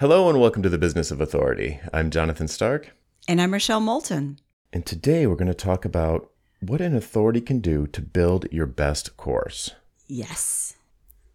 Hello and welcome to the Business of Authority. I'm Jonathan Stark. And I'm Rochelle Moulton. And today we're going to talk about what an authority can do to build your best course. Yes.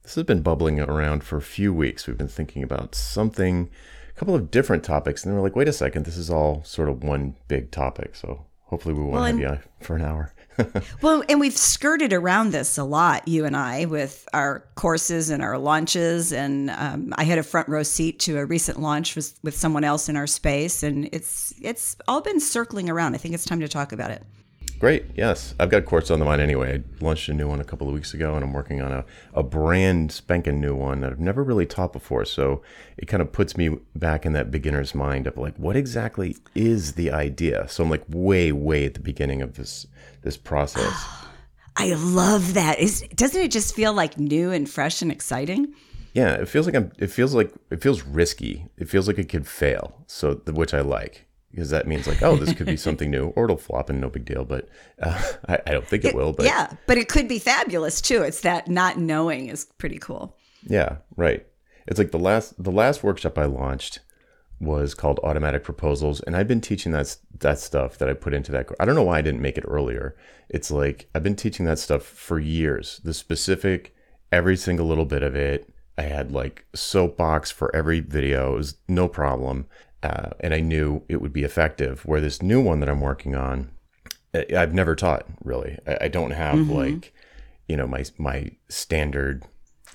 This has been bubbling around for a few weeks. We've been thinking about something, a couple of different topics, and then we're like, wait a second, this is all sort of one big topic. So hopefully we won't well, have you for an hour. well, and we've skirted around this a lot, you and I, with our courses and our launches. And um, I had a front row seat to a recent launch with, with someone else in our space, and it's it's all been circling around. I think it's time to talk about it. Great. Yes. I've got courses on the mind anyway. I launched a new one a couple of weeks ago and I'm working on a, a brand spanking new one that I've never really taught before. So it kind of puts me back in that beginner's mind of like, what exactly is the idea? So I'm like way, way at the beginning of this this process. I love that. Is doesn't it just feel like new and fresh and exciting? Yeah, it feels like I'm. It feels like it feels risky. It feels like it could fail. So, which I like because that means like, oh, this could be something new, or it'll flop and no big deal. But uh, I, I, don't think it, it will. But yeah, but it could be fabulous too. It's that not knowing is pretty cool. Yeah, right. It's like the last the last workshop I launched was called automatic proposals and i've been teaching that that stuff that i put into that i don't know why i didn't make it earlier it's like i've been teaching that stuff for years the specific every single little bit of it i had like soapbox for every video it was no problem uh, and i knew it would be effective where this new one that i'm working on i've never taught really i, I don't have mm-hmm. like you know my my standard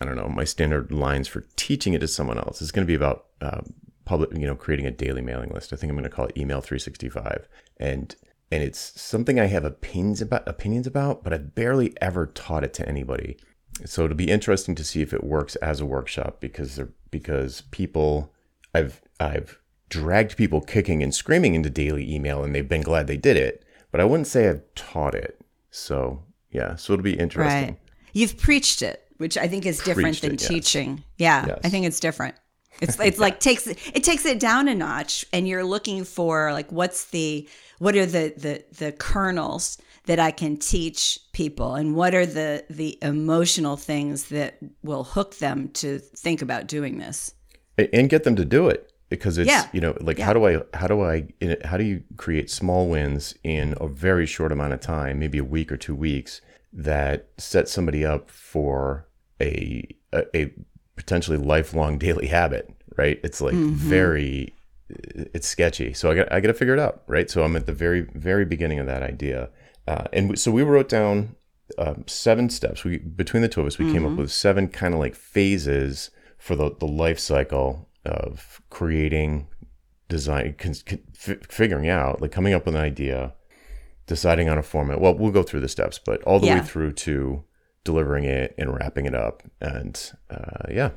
i don't know my standard lines for teaching it to someone else it's going to be about uh, public, you know, creating a daily mailing list. I think I'm going to call it Email 365. And and it's something I have opinions about opinions about, but I've barely ever taught it to anybody. So it'll be interesting to see if it works as a workshop because they're, because people I've I've dragged people kicking and screaming into daily email and they've been glad they did it, but I wouldn't say I've taught it. So yeah, so it'll be interesting. Right. You've preached it, which I think is different preached than it, yes. teaching. Yeah, yes. I think it's different. It's it's like takes it takes it down a notch, and you're looking for like what's the what are the the the kernels that I can teach people, and what are the the emotional things that will hook them to think about doing this, and get them to do it because it's yeah. you know like yeah. how do I how do I how do you create small wins in a very short amount of time, maybe a week or two weeks, that set somebody up for a, a, a potentially lifelong daily habit, right? It's like mm-hmm. very, it's sketchy. So I got, I got to figure it out, right? So I'm at the very, very beginning of that idea. Uh, and so we wrote down um, seven steps. We between the two of us, we mm-hmm. came up mm-hmm. with seven kind of like phases for the the life cycle of creating, design, con, con, f- figuring out, like coming up with an idea, deciding on a format. Well, we'll go through the steps, but all the yeah. way through to delivering it and wrapping it up. And uh, yeah.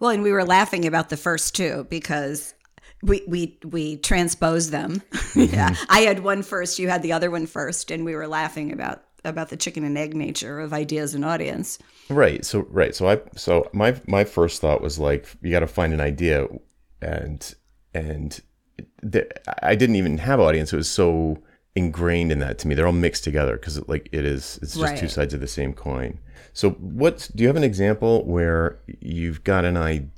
Well, and we were laughing about the first two because we we we transposed them. Mm-hmm. yeah, I had one first, you had the other one first, and we were laughing about about the chicken and egg nature of ideas and audience. Right. So right. So I so my my first thought was like you got to find an idea, and and the, I didn't even have audience. It was so ingrained in that to me. They're all mixed together because like it is. It's just right. two sides of the same coin. So, what do you have an example where you've got an idea,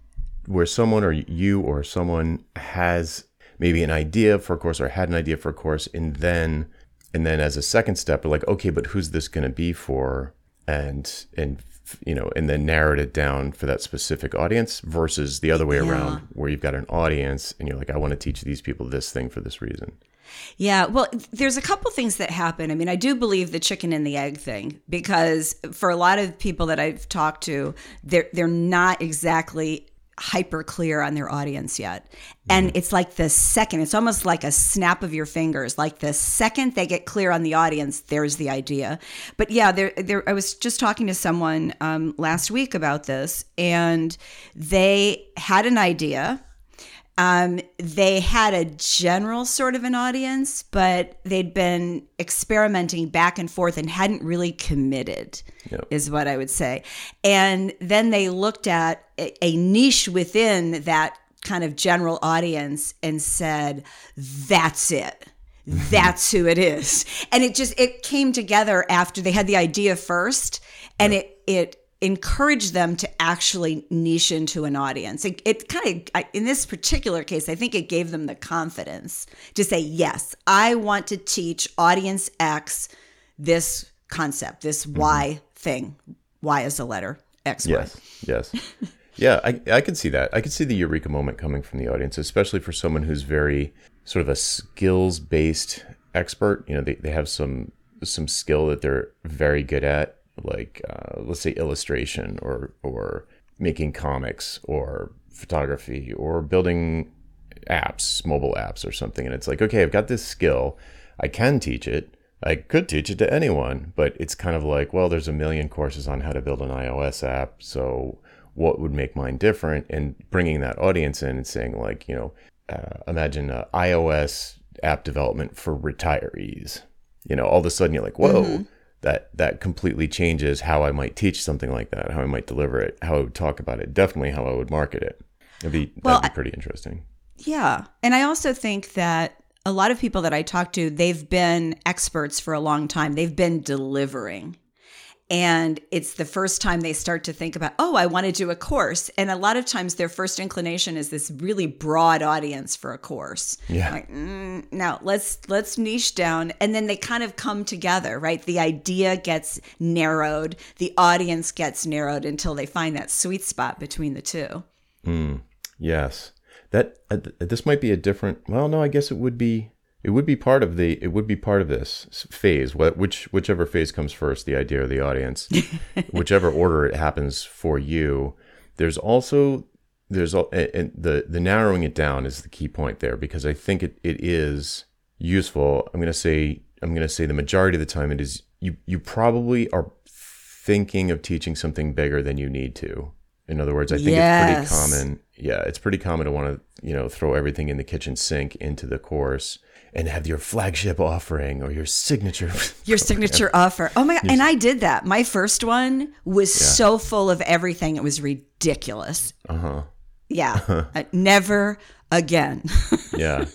where someone or you or someone has maybe an idea for a course or had an idea for a course, and then and then as a second step, we're like, okay, but who's this going to be for? And and you know, and then narrowed it down for that specific audience versus the other way yeah. around, where you've got an audience and you're like, I want to teach these people this thing for this reason. Yeah, well, there's a couple things that happen. I mean, I do believe the chicken and the egg thing because for a lot of people that I've talked to, they're they're not exactly hyper clear on their audience yet. And mm-hmm. it's like the second, it's almost like a snap of your fingers. Like the second they get clear on the audience, there's the idea. But yeah, there, there. I was just talking to someone um, last week about this, and they had an idea um, they had a general sort of an audience, but they'd been experimenting back and forth and hadn't really committed, yep. is what I would say. And then they looked at a, a niche within that kind of general audience and said, that's it that's who it is and it just it came together after they had the idea first and it it encourage them to actually niche into an audience. It, it kind of, in this particular case, I think it gave them the confidence to say, yes, I want to teach audience X this concept, this mm-hmm. Y thing. Y is a letter, X. Yes, yes. yeah, I, I could see that. I could see the eureka moment coming from the audience, especially for someone who's very sort of a skills based expert. You know, they, they have some some skill that they're very good at, like uh, let's say illustration or or making comics or photography or building apps, mobile apps or something. And it's like, okay, I've got this skill. I can teach it. I could teach it to anyone, but it's kind of like, well, there's a million courses on how to build an iOS app. So what would make mine different? And bringing that audience in and saying, like, you know, uh, imagine iOS app development for retirees you know all of a sudden you're like whoa mm-hmm. That that completely changes how i might teach something like that how i might deliver it how i would talk about it definitely how i would market it. That'd be well, that'd be pretty interesting. Yeah and i also think that a lot of people that i talk to they've been experts for a long time. They've been delivering and it's the first time they start to think about oh i want to do a course. And a lot of times their first inclination is this really broad audience for a course. Yeah. Like mm, now let's let's niche down. And then they kind of come together right? The idea gets narrowed. The audience gets narrowed until they find that sweet spot between the two. Mm, yes. That uh, this might be a different well no i guess it would be it would be part of the it would be part of this phase what which whichever phase comes first the idea or the audience whichever order it happens for you there's also there's and the the narrowing it down is the key point there because i think it, it is useful. I'm going to say i'm going to say the majority of the time it is you you probably are thinking of teaching something bigger than you need to. In other words i think yes. it's pretty common yeah it's pretty common to want to you know throw everything in the kitchen sink into the course and have your flagship offering or your signature your signature offer. Oh my god! And I did that. My first one was yeah. so full of everything; it was ridiculous. Uh huh. Yeah. Uh, never again. yeah.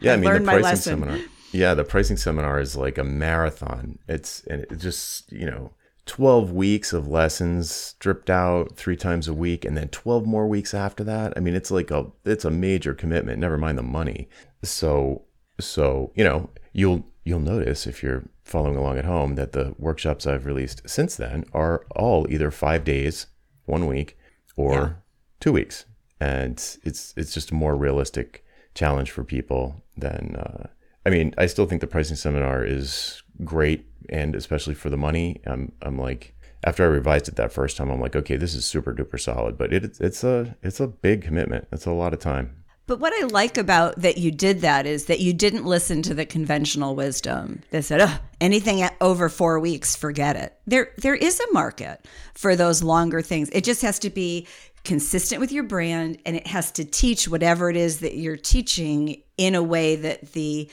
Yeah. I, I mean, the pricing seminar. Yeah, the pricing seminar is like a marathon. It's and it just you know. 12 weeks of lessons stripped out three times a week and then 12 more weeks after that i mean it's like a it's a major commitment never mind the money so so, you know, you'll you'll notice if you're following along at home that the workshops I've released since then are all either 5 days, 1 week, or yeah. 2 weeks. And it's it's just a more realistic challenge for people than uh, I mean, I still think the pricing seminar is great and especially for the money. I'm I'm like after I revised it that first time, I'm like, okay, this is super duper solid, but it, it's a it's a big commitment. It's a lot of time. But what I like about that you did that is that you didn't listen to the conventional wisdom. They said, oh, anything over four weeks, forget it. There, there is a market for those longer things. It just has to be consistent with your brand, and it has to teach whatever it is that you're teaching in a way that the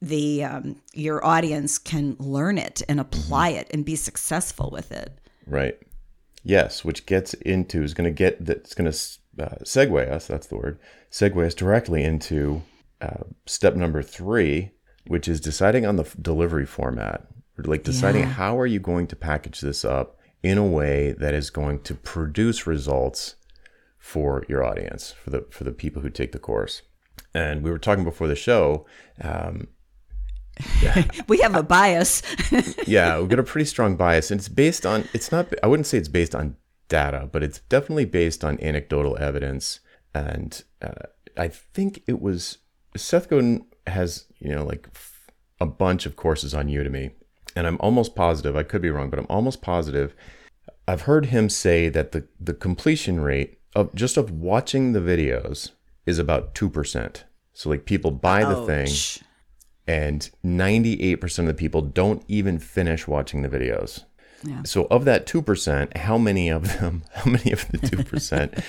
the um, your audience can learn it and apply it and be successful with it. Right. Yes, which gets into is going to get that's going to uh, segue us. That's the word segue us directly into uh, step number three, which is deciding on the delivery format, like deciding yeah. how are you going to package this up in a way that is going to produce results for your audience, for the for the people who take the course. And we were talking before the show. Um, we have a bias. yeah, we've got a pretty strong bias, and it's based on. It's not. I wouldn't say it's based on data, but it's definitely based on anecdotal evidence and uh, I think it was Seth Godin has you know like a bunch of courses on Udemy, and I'm almost positive I could be wrong, but I'm almost positive I've heard him say that the the completion rate of just of watching the videos is about two percent. So like people buy the Ouch. thing, and 98% of the people don't even finish watching the videos. Yeah. So of that 2%, how many of them, how many of the 2%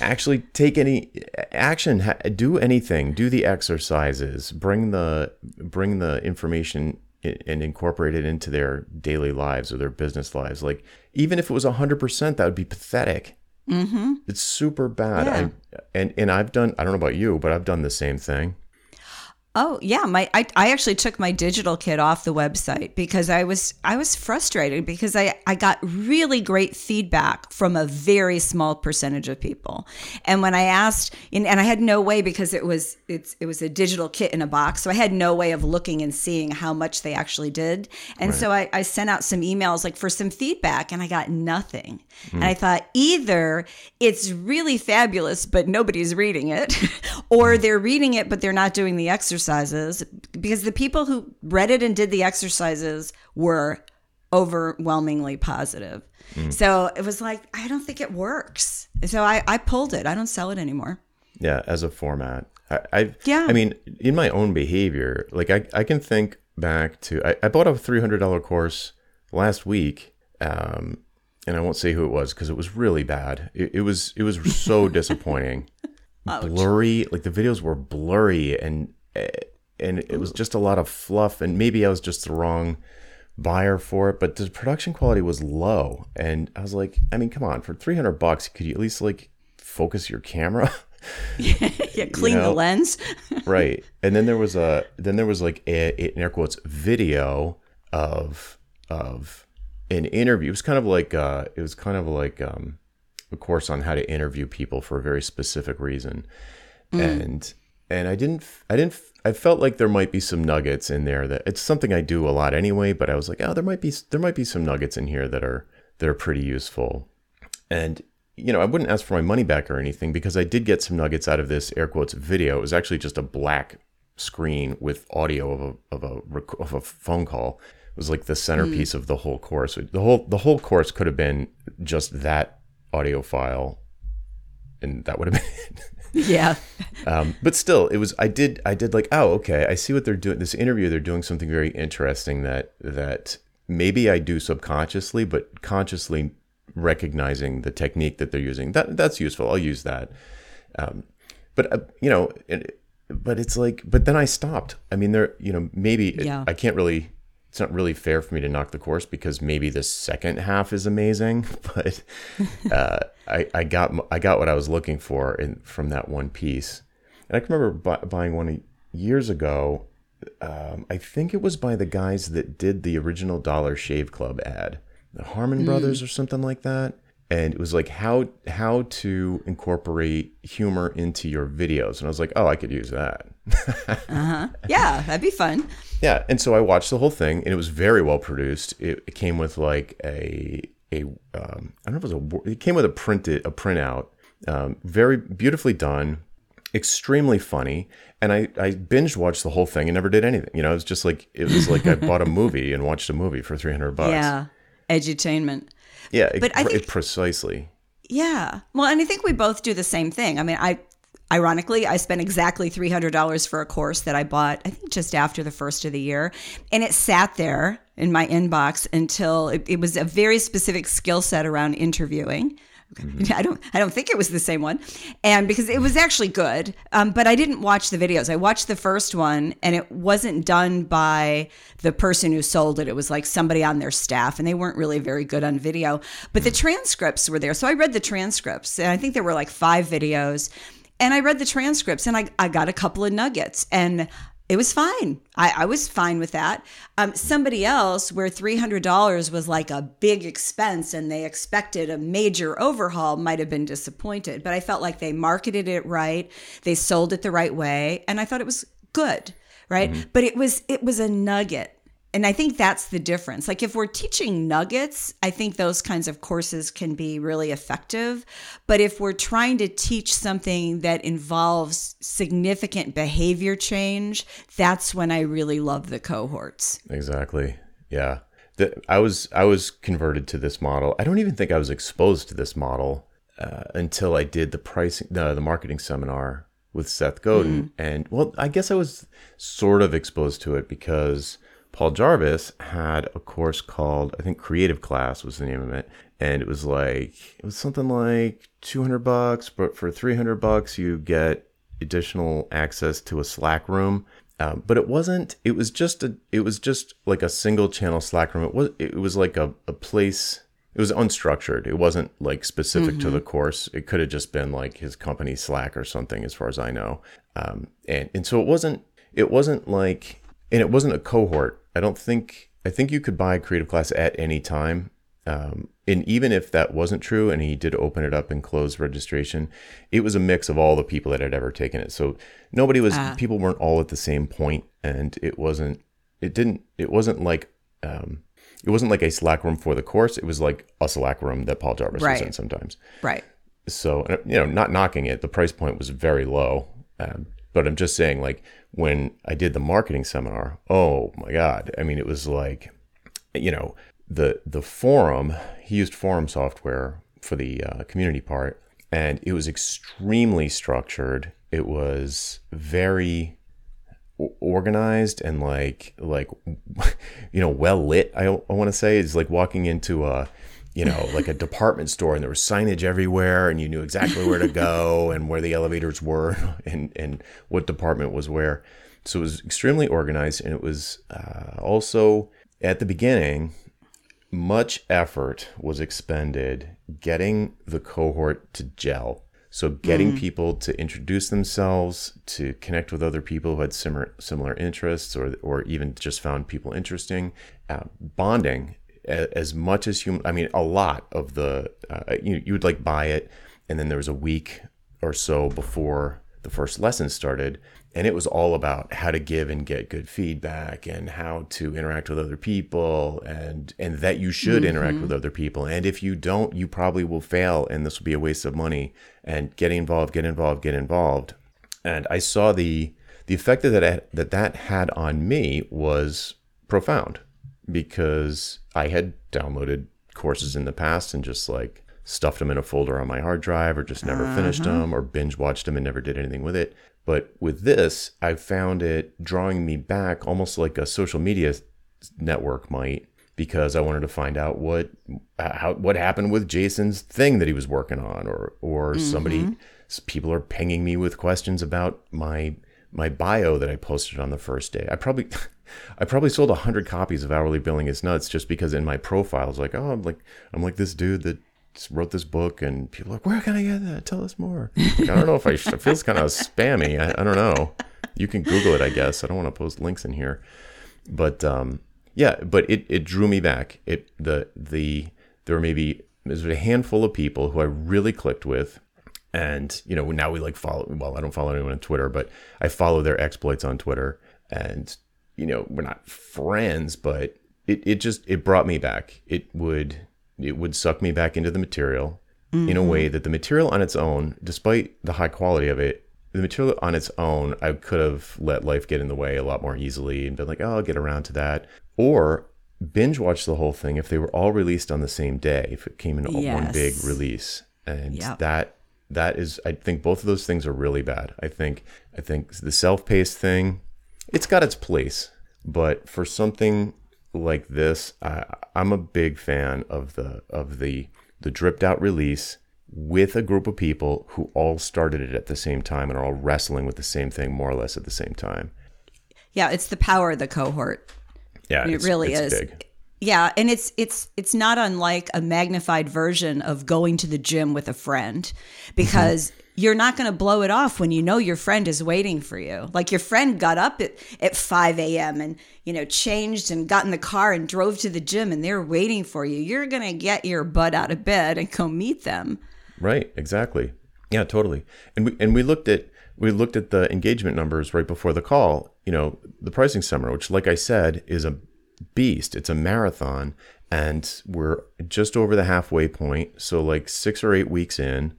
actually take any action do anything do the exercises bring the bring the information and incorporate it into their daily lives or their business lives like even if it was 100% that would be pathetic mm-hmm. it's super bad yeah. I, and and i've done i don't know about you but i've done the same thing Oh yeah, my I, I actually took my digital kit off the website because I was I was frustrated because I, I got really great feedback from a very small percentage of people. And when I asked and, and I had no way because it was it's it was a digital kit in a box, so I had no way of looking and seeing how much they actually did. And right. so I, I sent out some emails like for some feedback and I got nothing. Mm. And I thought either it's really fabulous but nobody's reading it, or they're reading it but they're not doing the exercise exercises because the people who read it and did the exercises were overwhelmingly positive. Mm. So it was like, I don't think it works. So I, I pulled it. I don't sell it anymore. Yeah, as a format. I, I yeah. I mean, in my own behavior, like I, I can think back to I, I bought a three hundred dollar course last week. Um, and I won't say who it was because it was really bad. It, it was it was so disappointing. blurry, like the videos were blurry and and it was just a lot of fluff and maybe I was just the wrong buyer for it but the production quality was low. And I was like I mean come on for 300 bucks could you at least like focus your camera? Yeah clean you know? the lens. Right. And then there was a then there was like a, in air quotes video of of an interview. It was kind of like uh it was kind of like um a course on how to interview people for a very specific reason. Mm. and and I didn't I didn't I felt like there might be some nuggets in there that it's something I do a lot anyway, but I was like, oh, there might be there might be some nuggets in here that are that are pretty useful. And you know, I wouldn't ask for my money back or anything because I did get some nuggets out of this air quotes video. It was actually just a black screen with audio of a of a of a phone call. It was like the centerpiece mm. of the whole course. The whole the whole course could have been just that audio file and that would have been yeah. um, but still, it was. I did. I did like. Oh, okay. I see what they're doing. This interview, they're doing something very interesting that that maybe I do subconsciously, but consciously recognizing the technique that they're using. That that's useful. I'll use that. Um, but uh, you know, it, but it's like. But then I stopped. I mean, there. You know, maybe yeah. it, I can't really it's not really fair for me to knock the course because maybe the second half is amazing, but uh, I, I got I got what I was looking for in from that one piece. And I can remember bu- buying one years ago. Um, I think it was by the guys that did the original Dollar Shave Club ad, the Harmon mm. Brothers or something like that and it was like how how to incorporate humor into your videos and i was like oh i could use that uh-huh yeah that'd be fun yeah and so i watched the whole thing and it was very well produced it, it came with like a a um, i don't know if it was a it came with a printed a printout um, very beautifully done extremely funny and I, I binge watched the whole thing and never did anything you know it was just like it was like i bought a movie and watched a movie for 300 bucks yeah edutainment yeah, but it, I think, precisely. Yeah. Well, and I think we both do the same thing. I mean, I ironically, I spent exactly $300 for a course that I bought, I think just after the first of the year. And it sat there in my inbox until it, it was a very specific skill set around interviewing. Mm-hmm. I don't I don't think it was the same one. And because it was actually good, um, but I didn't watch the videos. I watched the first one and it wasn't done by the person who sold it. It was like somebody on their staff and they weren't really very good on video. But the mm. transcripts were there. So I read the transcripts and I think there were like five videos. And I read the transcripts and I, I got a couple of nuggets. And it was fine. I, I was fine with that. Um, somebody else, where $300 was like a big expense and they expected a major overhaul, might have been disappointed. But I felt like they marketed it right, they sold it the right way, and I thought it was good, right? Mm-hmm. But it was it was a nugget and I think that's the difference. Like if we're teaching nuggets, I think those kinds of courses can be really effective. But if we're trying to teach something that involves significant behavior change, that's when I really love the cohorts. Exactly. Yeah. The, I was I was converted to this model. I don't even think I was exposed to this model uh, until I did the pricing the, the marketing seminar with Seth Godin. Mm. And well, I guess I was sort of exposed to it because Paul Jarvis had a course called, I think Creative Class was the name of it. And it was like, it was something like 200 bucks, but for 300 bucks, you get additional access to a Slack room. Um, but it wasn't, it was just a, it was just like a single channel Slack room. It was, it was like a, a place, it was unstructured. It wasn't like specific mm-hmm. to the course. It could have just been like his company Slack or something, as far as I know. Um, and, and so it wasn't, it wasn't like, and it wasn't a cohort. I don't think, I think you could buy a creative class at any time. Um, and even if that wasn't true and he did open it up and close registration, it was a mix of all the people that had ever taken it. So nobody was, people weren't all at the same point and it wasn't, it didn't, it wasn't like, um, it wasn't like a Slack room for the course. It was like a Slack room that Paul Jarvis was in sometimes Right. so uh, you know not knocking it the price point was very low um, but i'm just saying like when i did the marketing seminar oh my god i mean it was like you know the the forum he used forum software for the uh, community part and it was extremely structured. It was very organized and like like you know well lit i, I want to say. Is like walking into a you know like a department store and there was signage everywhere and you knew exactly where to go and where the elevators were and and what department was where so it was extremely organized and it was uh, also at the beginning much effort was expended getting the cohort to gel. So getting people to introduce themselves, to connect with other people who had similar similar interests, or or even just found people interesting, uh, bonding as much as human. I mean, a lot of the uh, you you would like buy it, and then there was a week or so before the first lesson started and it was all about how to give and get good feedback and how to interact with other people and and that you should interact with other people. And if you don't you probably will fail and this will be a waste of money. And getting involved get involved get involved. And i saw the the effect that that that, that had on me was profound because i had downloaded courses in the past and just like stuffed them in a folder on my hard drive or just never finished uh-huh. them or binge watched them and never did anything with it. But with this, I found it drawing me back almost like a social media network might because I wanted to find out what uh, how what happened with Jason's thing that he was working on or or somebody mm-hmm. people are pinging me with questions about my my bio that I posted on the first day. I probably I probably sold hundred copies of Hourly Billing is Nuts just because in my profile it's like, oh, I'm like I'm like this dude that wrote this book, and people are like, where can I get that? Tell us more. Like, I don't know if I should, it feels kind of spammy. I, I don't know. You can Google it, I guess. I don't want to post links in here, but um, yeah, but it it drew me back. It the the there were maybe there's a handful of people who I really clicked with and you know now we like follow well i don't follow anyone on twitter but i follow their exploits on twitter and you know we're not friends but it, it just it brought me back. It would it would suck me back into the material in a mm-hmm. way that the material on its own despite the high quality of it the material on its own i could have let life get in the way a lot more easily and been like oh i'll get around to that. Or binge watch the whole thing if they were all released on the same day if it came in all one big release. And Yep. that that is i think both of those things are really bad. I think i think the self-paced thing it's got its place but for something like this I, i'm a big fan of the of the the dripped out release with a group of people who all started it at the same time and are all wrestling with the same thing more or less at the same time Yeah, it's the power of the cohort. yeah It really is. big Yeah, and it's it's it's not unlike a magnified version of going to the gym with a friend mm-hmm. because you're not going to blow it off when you know your friend is waiting for you. Like your friend got up at, at 5 a.m. and, you know, changed and got in the car and drove to the gym and they're waiting for you. You're going to get your butt out of bed and go meet them. Right, exactly. Yeah, totally. And we and we looked at we looked at the engagement numbers right before the call. You know, the pricing seminar, which, like I said, is a beast. It's a marathon, and we're just over the halfway point. So, like six or eight weeks in,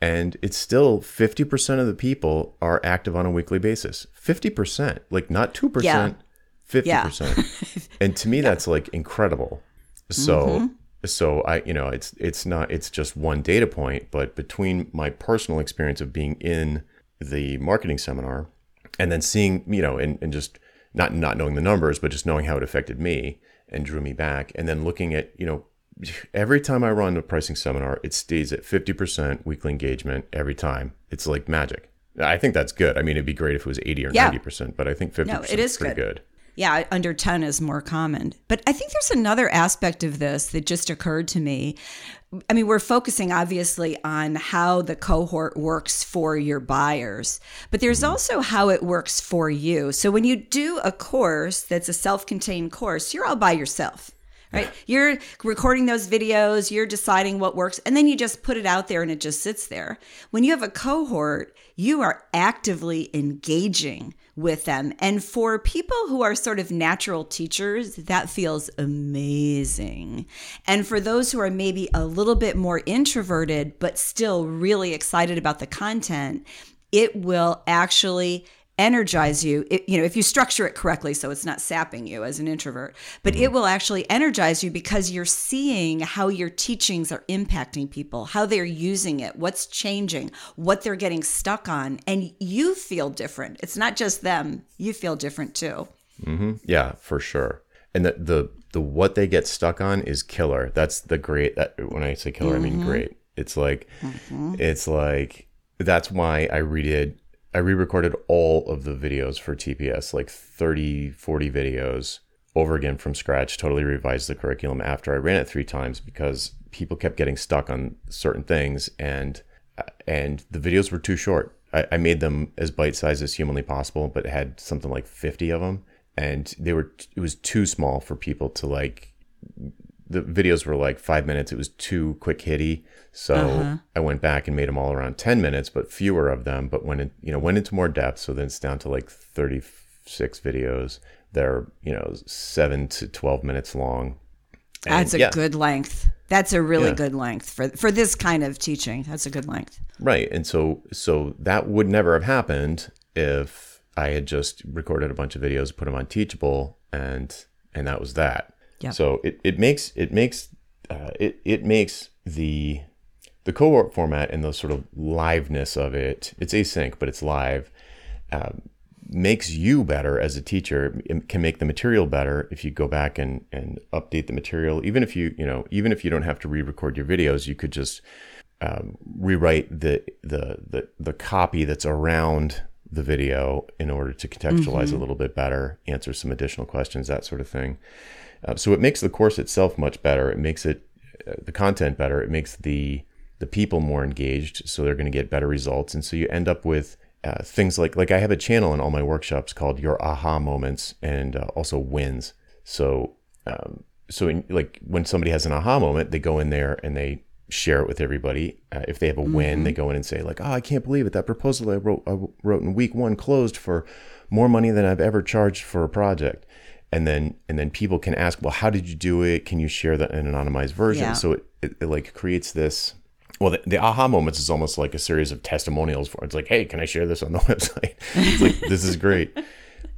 and it's still fifty percent of the people are active on a weekly basis. Fifty percent, like not two percent, fifty percent. And to me, that's like incredible. So, mm-hmm. so I, you know, it's it's not it's just one data point, but between my personal experience of being in the marketing seminar and then seeing, you know, and, and just not not knowing the numbers, but just knowing how it affected me and drew me back, and then looking at, you know, every time I run a pricing seminar, it stays at fifty percent weekly engagement every time. It's like magic. I think that's good. I mean, it'd be great if it was eighty or Yeah. ninety percent, but I think fifty No, percent it is is pretty good. good. Yeah, under 10 is more common. But I think there's another aspect of this that just occurred to me. I mean, we're focusing obviously on how the cohort works for your buyers, but there's mm-hmm. also how it works for you. So when you do a course that's a self contained course, you're all by yourself right? You're recording those videos, you're deciding what works, and then you just put it out there and it just sits there. When you have a cohort, you are actively engaging with them. And for people who are sort of natural teachers, that feels amazing. And for those who are maybe a little bit more introverted, but still really excited about the content, it will actually energize you it, you know if you structure it correctly so it's not sapping you as an introvert but mm-hmm. it will actually energize you because you're seeing how your teachings are impacting people how they're using it what's changing what they're getting stuck on and you feel different it's not just them you feel different too mm-hmm. yeah for sure and the, the the what they get stuck on is killer that's the great that when i say killer mm-hmm. i mean mm-hmm. great it's like mm-hmm. it's like that's why i redid I re-recorded all of the videos for TPS, like 30, 40 videos over again from scratch, totally revised the curriculum after I ran it three times because people kept getting stuck on certain things and and the videos were too short. I, I made them as bite-sized as humanly possible, but had something like 50 of them. And they were it was too small for people to like the videos were like five minutes. It was too quick hitty. So uh-huh. I went back and made them all around 10 minutes, but fewer of them, but when it, you know, went into more depth. So then it's down to like 36 videos. They're, you know, seven to 12 minutes long. And That's a yeah. good length. That's a really yeah. good length for for this kind of teaching. That's a good length. Right. And so so that would never have happened if I had just recorded a bunch of videos, put them on Teachable and and that was that. Yeah. So it, it makes it makes uh, it it makes the the cohort format and the sort of liveness of it. It's async, but it's live. Um, makes you better as a teacher. It can make the material better if you go back and and update the material. Even if you you know even if you don't have to re-record your videos, you could just um, rewrite the, the the the copy that's around the video in order to contextualize mm-hmm. a little bit better, answer some additional questions, that sort of thing. Uh, so it makes the course itself much better. It makes it uh, the content better. It makes the the people more engaged, so they're going to get better results. And so you end up with uh, things like like I have a channel in all my workshops called Your Aha Moments and uh, also Wins. So um, so in, like when somebody has an aha moment, they go in there and they share it with everybody. Uh, if they have a mm-hmm. win, they go in and say like, "Oh, I can't believe it! That proposal I wrote I wrote in week one closed for more money than I've ever charged for a project." And then and then people can ask well how did you do it? Can you share that an anonymized version? Yeah. so it, it, it, like creates this well the, the, aha moments is almost like a series of testimonials for it's like hey can i share this on the website? It's like this is great.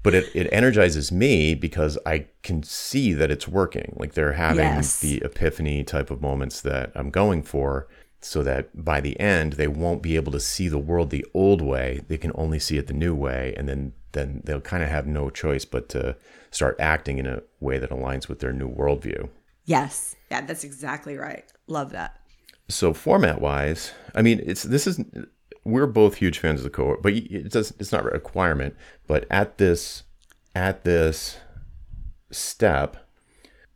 But it, it energizes me because i can see that it's working. Like they're having yes. the epiphany type of moments that i'm going for so that by the end they won't be able to see the world the old way. They can only see it the new way. And then then they'll kind of have no choice but to start acting in a way that aligns with their new worldview. Yes. Yeah, that's exactly right. Love that. So format wise, I mean, it's this is we're both huge fans of the cohort, but it does it's not a requirement. But at this at this step,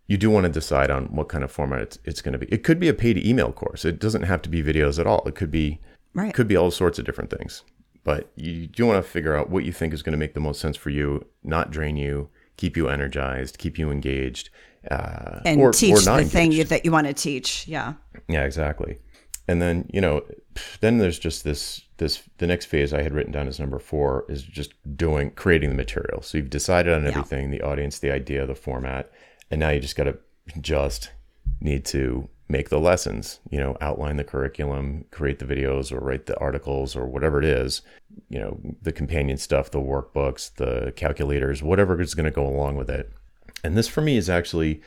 you do want to decide on what kind of format it's, it's going to be. It could be a paid email course. It doesn't have to be videos at all. It could be right. could be all sorts of different things. But you do want to figure out what you think is going to make the most sense for you, not drain you, keep you energized, keep you engaged, uh, and or, teach or the engaged. thing you, that you want to teach. Yeah. Yeah, exactly. And then you know, then there's just this this the next phase I had written down as number four is just doing creating the material. So you've decided on everything, yeah. the audience, the idea, the format, and now you just got to just need to make the lessons, you know, outline the curriculum, create the videos or write the articles or whatever it is, you know, the companion stuff, the workbooks, the calculators, whatever is going to go along with it. And this for me is actually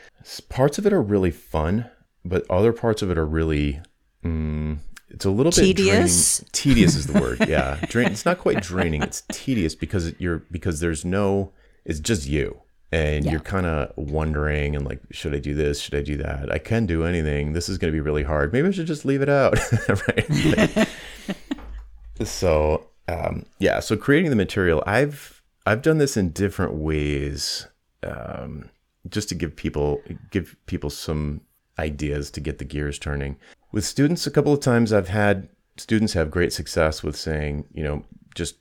parts of it are really fun, but other parts of it are really, mm, it's a little tedious. bit draining. Tedious is the word. Yeah. Drain, it's not quite draining. It's tedious because you're, because there's no, it's just you and yeah. you're kind of wondering and like should i do this? Should i do that? I can do anything. This is going to be really hard. Maybe i should just leave it out. Right? So um, yeah so creating the material i've i've done this in different ways um, just to give people give people some ideas to get the gears turning. With students, a couple of times I've had students have great success with saying, you know, just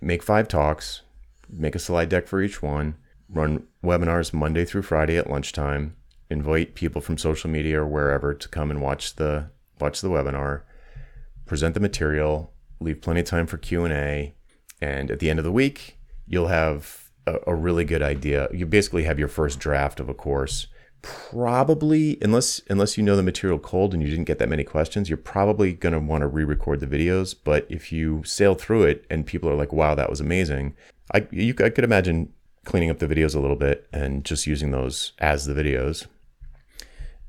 make five talks, make a slide deck for each one, run webinars Monday through Friday at lunchtime, invite people from social media or wherever to come and watch the watch the webinar, present the material, leave plenty of time for Q&A, and at the end of the week, you'll have a, a really good idea. You basically have your first draft of a course. Probably, unless unless you know the material cold and you didn't get that many questions, you're probably going to want to re-record the videos. But if you sail through it and people are like, "Wow, that was amazing," I you I could imagine cleaning up the videos a little bit and just using those as the videos.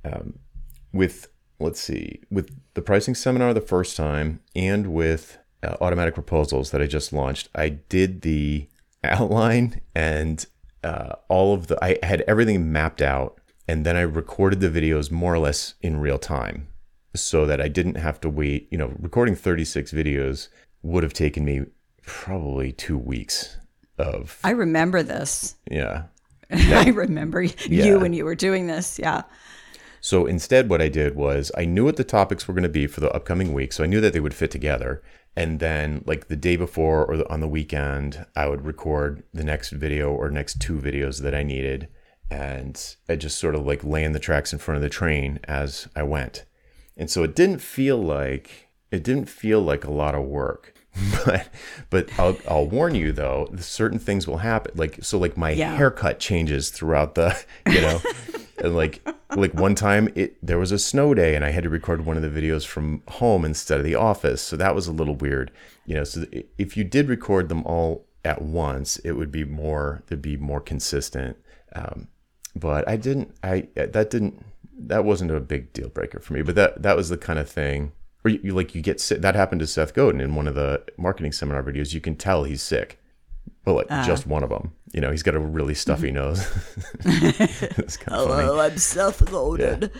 Um, with let's see, with the pricing seminar the first time and with uh, automatic proposals that I just launched, I did the outline and uh, all of the, I had everything mapped out. And then I recorded the videos more or less in real time so that I didn't have to wait. You know, recording 36 videos would have taken me probably two weeks of. I remember this. Yeah. I remember you when you were doing this. Yeah. So instead, what I did was I knew what the topics were going to be for the upcoming week. So I knew that they would fit together. And then, like the day before or on the weekend, I would record the next video or next two videos that I needed. And I just sort of like laying the tracks in front of the train as I went. And so it didn't feel like it didn't feel like a lot of work. But but I'll I'll warn you though, certain things will happen. Like so like my Yeah. haircut changes throughout the you know and like like one time it there was a snow day and I had to record one of the videos from home instead of the office. So that was a little weird. You know, so if you did record them all at once, it would be more they'd be more consistent. Um, but I didn't I that didn't that wasn't a big deal breaker for me. But that that was the kind of thing or you, you like you get sick. That happened to Seth Godin in one of the marketing seminar videos. You can tell he's sick. Well, like just one of them. You know, he's got a really stuffy nose. it's kind of funny. Hello, I'm Seth Godin.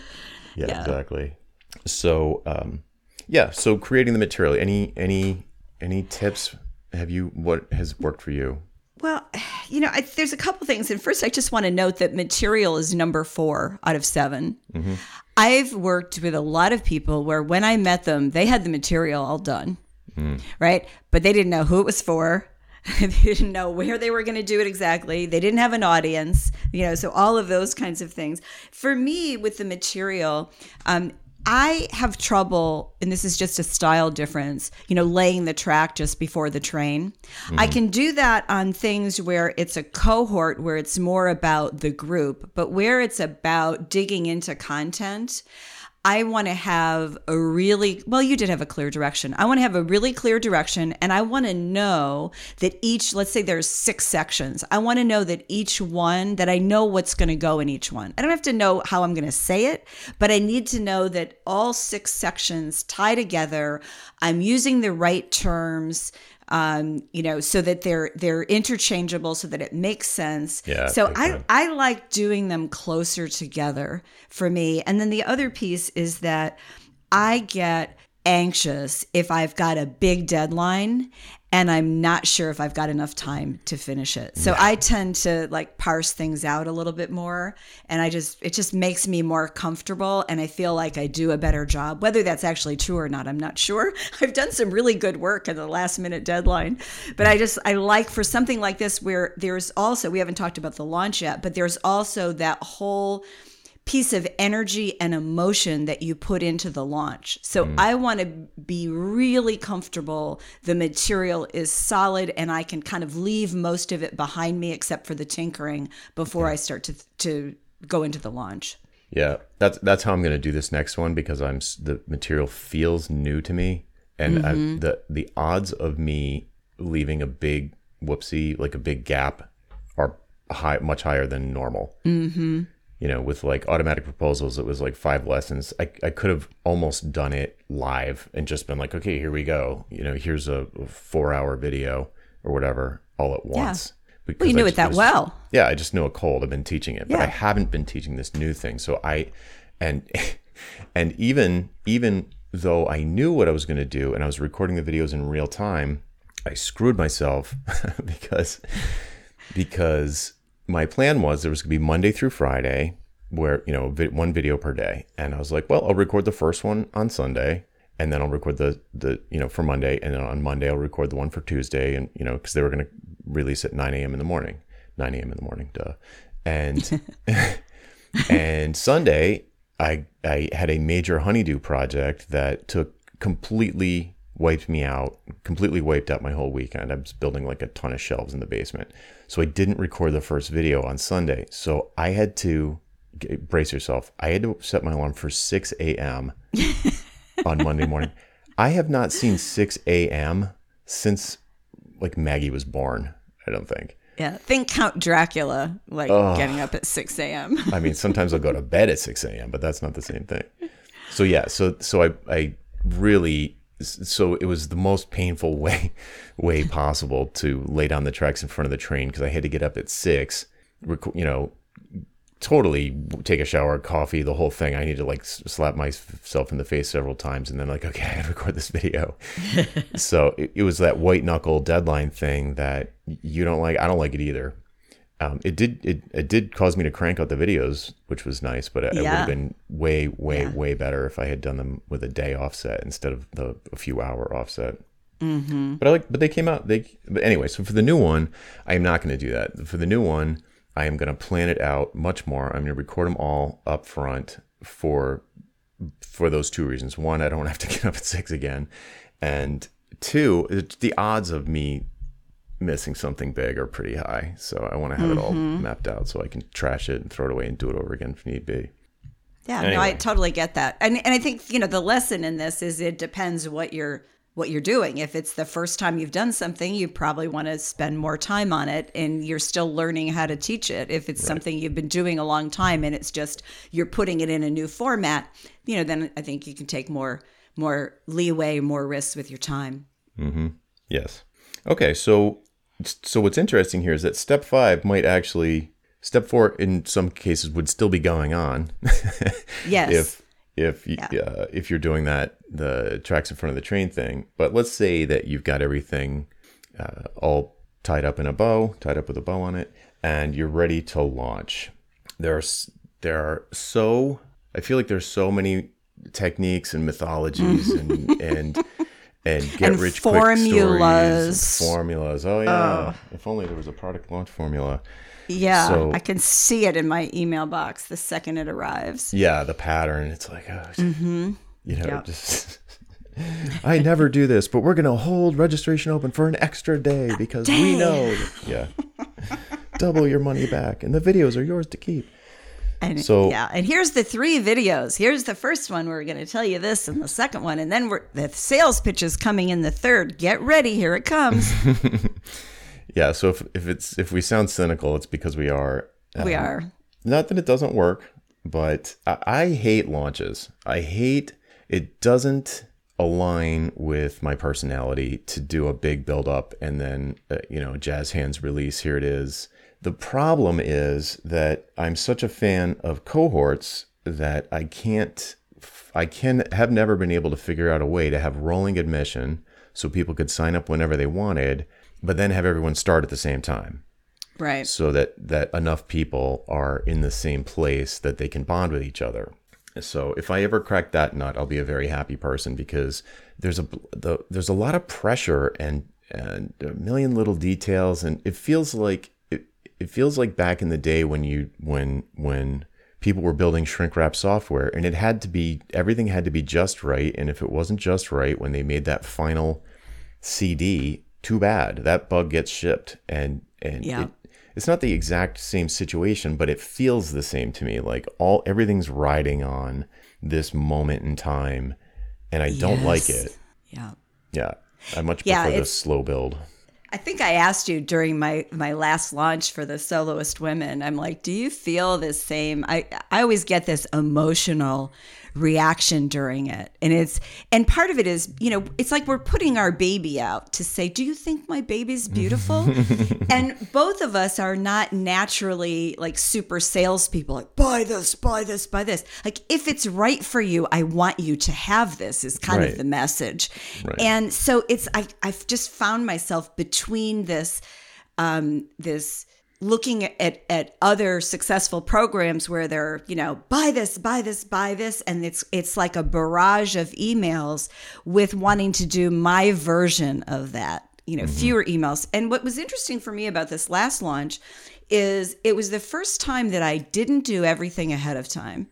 Yeah, Yeah. exactly. So, um, yeah. So creating the material. Any any any tips? Have you? What has worked for you? Well, you know, I, there's a couple things. And first, I just want to note that material is number four out of 7 I've worked with a lot of people where when I met them, they had the material all done, right? But they didn't know who it was for. they didn't know where they were going to do it exactly. They didn't have an audience, you know, so all of those kinds of things. For me, with the material, um, I have trouble, and this is just a style difference, you know, laying the track just before the train. I mm-hmm. can do that on things where it's a cohort, where it's more about the group, but where it's about digging into content. I want to have a really, well, you did have a clear direction. I want to have a really clear direction and I want to know that each, let's say there's six sections. I want to know that each one, that I know what's going to go in each one. I don't have to know how I'm going to say it, but I need to know that all six sections tie together. I'm using the right terms. Um, you know, so that they're they're interchangeable, so that it makes sense. Yeah, So I time. I like doing them closer together for me. And then the other piece is that I get anxious if I've got a big deadline and I'm not sure if I've got enough time to finish it. So I tend to like parse things out a little bit more and I just it just makes me more comfortable and I feel like I do a better job. Whether that's actually true or not, I'm not sure. I've done some really good work in the last minute deadline. But I just I like for something like this where there's also we haven't talked about the launch yet, but there's also that whole piece of energy and emotion that you put into the launch. So I want to be really comfortable. The material is solid and I can kind of leave most of it behind me except for the tinkering before I start to to go into the launch. Yeah, that's that's how I'm going to do this next one because I'm the material feels new to me, and I, the the odds of me leaving a big whoopsie, like a big gap, are high, much higher than normal. Mm-hmm. You know, with like automatic proposals, it was like five lessons. I I could have almost done it live and just been like, okay, here we go. You know, here's a, four hour video or whatever, all at once. Because Well, you I knew just it that was- well. yeah, I just know a cold. I've been teaching it, but I haven't been teaching this new thing. So I, and, and even even though I knew what I was going to do, and I was recording the videos in real time, I screwed myself because because my plan was there was going to be Monday through Friday, where you know one video per day, and I was like, well, I'll record the first one on Sunday, and then I'll record the the you know for Monday, and then on Monday I'll record the one for Tuesday, and you know because they were going to release at 9 a.m. in the morning, 9 a.m. in the morning, duh, and and Sunday I I had a major honeydew project that took completely wiped me out, completely wiped out my whole weekend. I was building like a ton of shelves in the basement. So I didn't record the first video on Sunday. So I had to brace yourself. I had to set my alarm for 6 a.m. on Monday morning. I have not seen 6 a.m. since like Maggie was born, I don't think. Yeah, think Count Dracula, like getting up at 6 a.m. I mean, sometimes I'll go to bed at 6 a.m., but that's not the same thing. So yeah, so so I I really so it was the most painful way way possible to lay down the tracks in front of the train because I had to get up at six, rec- you know, totally take a shower, coffee, the whole thing. I need to like s- slap myself in the face several times and then like, okay, I gotta record this video. so it, it was that white knuckle deadline thing that you don't like. I don't like it either. Um, it did it, it did cause me to crank out the videos, which was nice, but it, it would have been way way Yeah. way better if I had done them with a day offset instead of the a few hour offset. Mm-hmm. But I like, but they came out. They, but anyway. So for the new one, I am not going to do that. For the new one, I am going to plan it out much more. I'm going to record them all up front for for those two reasons. One, I don't have to get up at six again, and two, the odds of me missing something big are pretty high. So I want to have it all mapped out so I can trash it and throw it away and do it over again if need be. Yeah, no, I totally get that. And and I think, you know, the lesson in this is it depends what you're what you're doing. If it's the first time you've done something, you probably want to spend more time on it and you're still learning how to teach it. If it's something you've been doing a long time and it's just you're putting it in a new format, you know, then I think you can take more more leeway, more risks with your time. Mhm. Yes. Okay. So, so what's interesting here is that step five might actually step four in some cases would still be going on. Yes. if if you uh, if you're doing that the tracks in front of the train thing. But let's say that you've got everything uh, all tied up in a bow, tied up with a bow on it, and you're ready to launch. There's there are so I feel like there's so many techniques and mythologies and and and get And rich formulas. quick formulas. Oh yeah, if only there was a product launch formula. yeah, so- I can see it in my email box the second it arrives. Yeah, the pattern. It's like, oh, mm-hmm. you know, Yeah. just. I never do this, but we're gonna hold registration open for an extra day because we know. Yeah. Double your money back, and the videos are yours to keep. And So- yeah, and here's the three videos. Here's the first one. We're going to tell you this, and the second one, and then we're the sales pitch is coming in the third. Get ready, here it comes. Yeah. So if, if it's if we sound cynical, it's because we are. we are. Not that it doesn't work, but I, I hate launches. I hate it doesn't align with my personality to do a big build up and then uh, you know jazz hands release here it is. The problem is that I'm such a fan of cohorts that I can't I can have never been able to figure out a way to have rolling admission so people could sign up whenever they wanted, but then have everyone start at the same time Right. so that that enough people are in the same place that they can bond with each other. So if I ever crack that nut, I'll be a very happy person because there's a the, there's a lot of pressure and and a million little details, and it feels like it, feels like back in the day when you when when people were building shrink wrap software and it had to be everything had to be just right and if it wasn't just right when they made that final CD, too bad. That bug gets shipped and and Yeah. it, it's not the exact same situation, but it feels the same to me. Like all everything's riding on this moment in time, and I don't like it. Yeah. Yeah, I much Yeah, prefer the slow build. I think I asked you during my my last launch for the soloist women. I'm like, do you feel the same? I I always get this emotional reaction during it, and it's and part of it is you know it's like we're putting our baby out to say, do you think my baby's beautiful? and both of us are not naturally like super salespeople. Like buy this, buy this, buy this. Like if it's right for you, I want you to have this. Is kind Right. of the message, Right. and so it's I I've just found myself between this um this looking at, at other successful programs where they're you know buy this buy this buy this and it's it's like a barrage of emails with wanting to do my version of that you know mm-hmm. fewer emails and what was interesting for me about this last launch is it was the first time that I didn't do everything ahead of time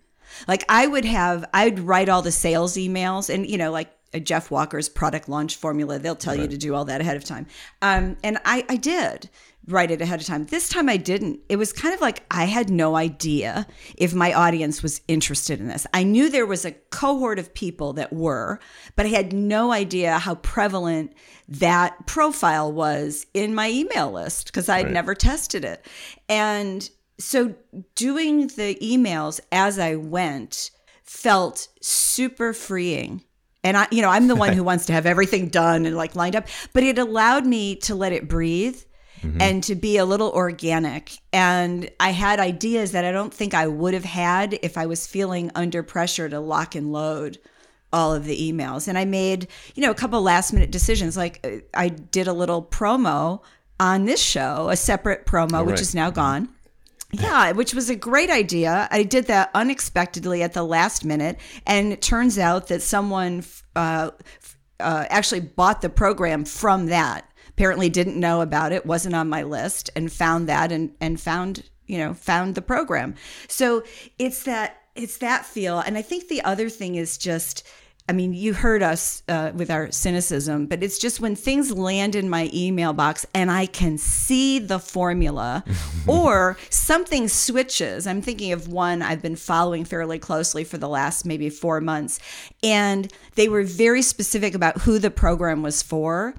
like I would have I'd write all the sales emails and you know like Jeff Walker's product launch formula. They'll tell right. you to do all that ahead of time. Um, and I, I did write it ahead of time. This time I didn't. It was kind of like I had no idea if my audience was interested in this. I knew there was a cohort of people that were, but I had no idea how prevalent that profile was in my email list because I'd right. never tested it. And so doing the emails as I went felt super freeing and I, you know, I'm the one who wants to have everything done and like lined up, but it allowed me to let it breathe mm-hmm. and to be a little organic. And I had ideas that I don't think I would have had if I was feeling under pressure to lock and load all of the emails. And I made, you know, a couple last minute decisions. Like uh, I did a little promo on this show, a separate promo, right. which is now mm-hmm. gone. Yeah, which was a great idea. I did that unexpectedly at the last minute, and it turns out that someone uh, uh, actually bought the program from that apparently didn't know about it, wasn't on my list, and found that and and found you know found the program. So it's that it's that feel, and I think the other thing is just I mean, you heard us uh, with our cynicism, but it's just when things land in my email box and I can see the formula or something switches. I'm thinking of one I've been following fairly closely for the last maybe four months. And they were very specific about who the program was for.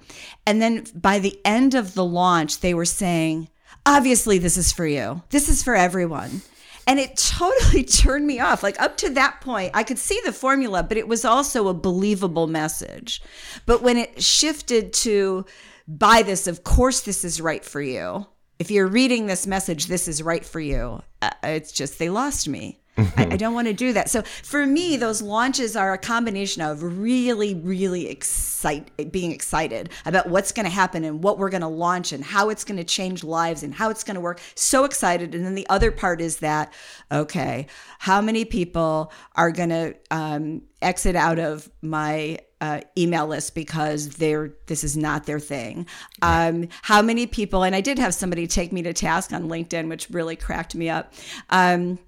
And then by the end of the launch, they were saying, obviously, this is for you, this is for everyone. And it totally turned me off. Like up to that point, I could see the formula, but it was also a believable message. But when it shifted to buy this, of course, this is right for you. If you're reading this message, this is right for you. Uh, it's just, they lost me. I, I, don't want to do that. So for me, those launches are a combination of really, really excite, being excited about what's going to happen and what we're going to launch and how it's going to change lives and how it's going to work. So excited. And then the other part is that, okay, how many people are going to um, exit out of my uh, email list because they're this is not their thing. Um, how many people? And I did have somebody take me to task on LinkedIn, which really cracked me up. Um,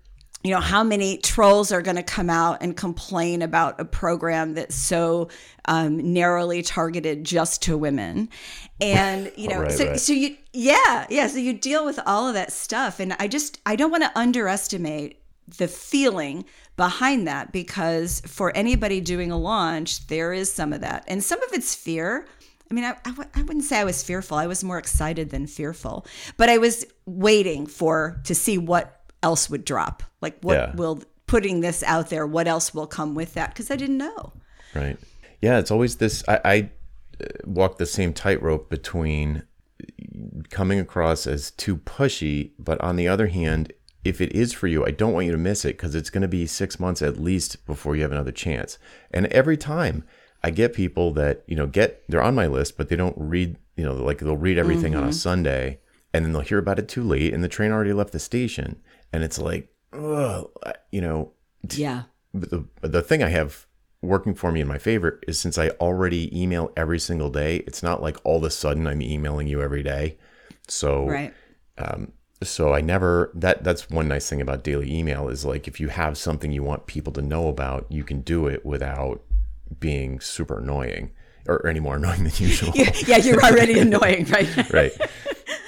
you know how many trolls are going to come out and complain about a program that's so um, narrowly targeted just to women. And you know right, so, right. so you yeah yeah so you deal with all of that stuff. And i just i don't want to underestimate the feeling behind that because for anybody doing a launch there is some of that. And some of it's fear. I mean, I I w- I wouldn't say I was fearful. I was more excited than fearful, but I was waiting for to see what else would drop. Like what yeah. will putting this out there, what else will come with that? Because I didn't know. Right. Yeah, it's always this. I, I uh, walk the same tightrope between coming across as too pushy, but on the other hand, if it is for you, I don't want you to miss it because it's going to be six months at least before you have another chance. And every time I get people that you know get they're on my list, but they don't read. You know, like they'll read everything mm-hmm. on a mm-hmm. Sunday, and then they'll hear about it too late, and the train already left the station and it's like, ugh, you know, yeah. The the thing I have working for me in my favor is since I already email every single day. It's not like all of a sudden I'm emailing you every day. So right. Um, so I never that that's one nice thing about daily email is like if you have something you want people to know about, you can do it without being super annoying or any more annoying than usual. yeah, you're already annoying, right? right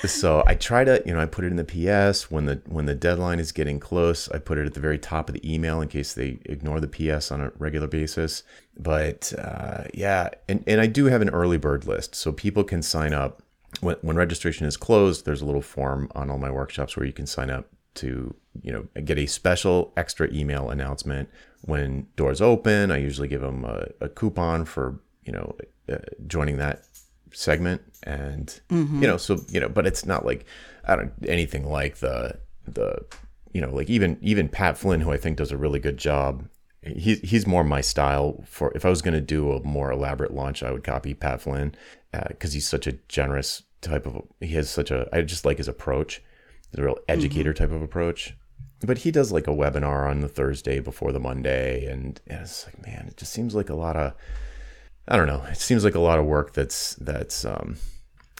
so I try to, you know, I put it in the PS when the when the deadline is getting close. I put it at the very top of the email in case they ignore the PS on a regular basis. But uh, yeah, and and I do have an early bird list, so people can sign up when when registration is closed. There's a little form on all my workshops where you can sign up to you know get a special extra email announcement when doors open. I usually give them a, a coupon for you know uh, joining that segment and mm-hmm. you know so you know but it's not like i don't anything like the the you know like even even pat flynn who i think does a really good job he's he's more my style for if i was going to do a more elaborate launch i would copy pat flynn because uh, he's such a generous type of he has such a i just like his approach the real educator type of approach. But he does like a webinar on the Thursday before the Monday, and, and it's like, man, it just seems like a lot of, I don't know, it seems like a lot of work that's that's um,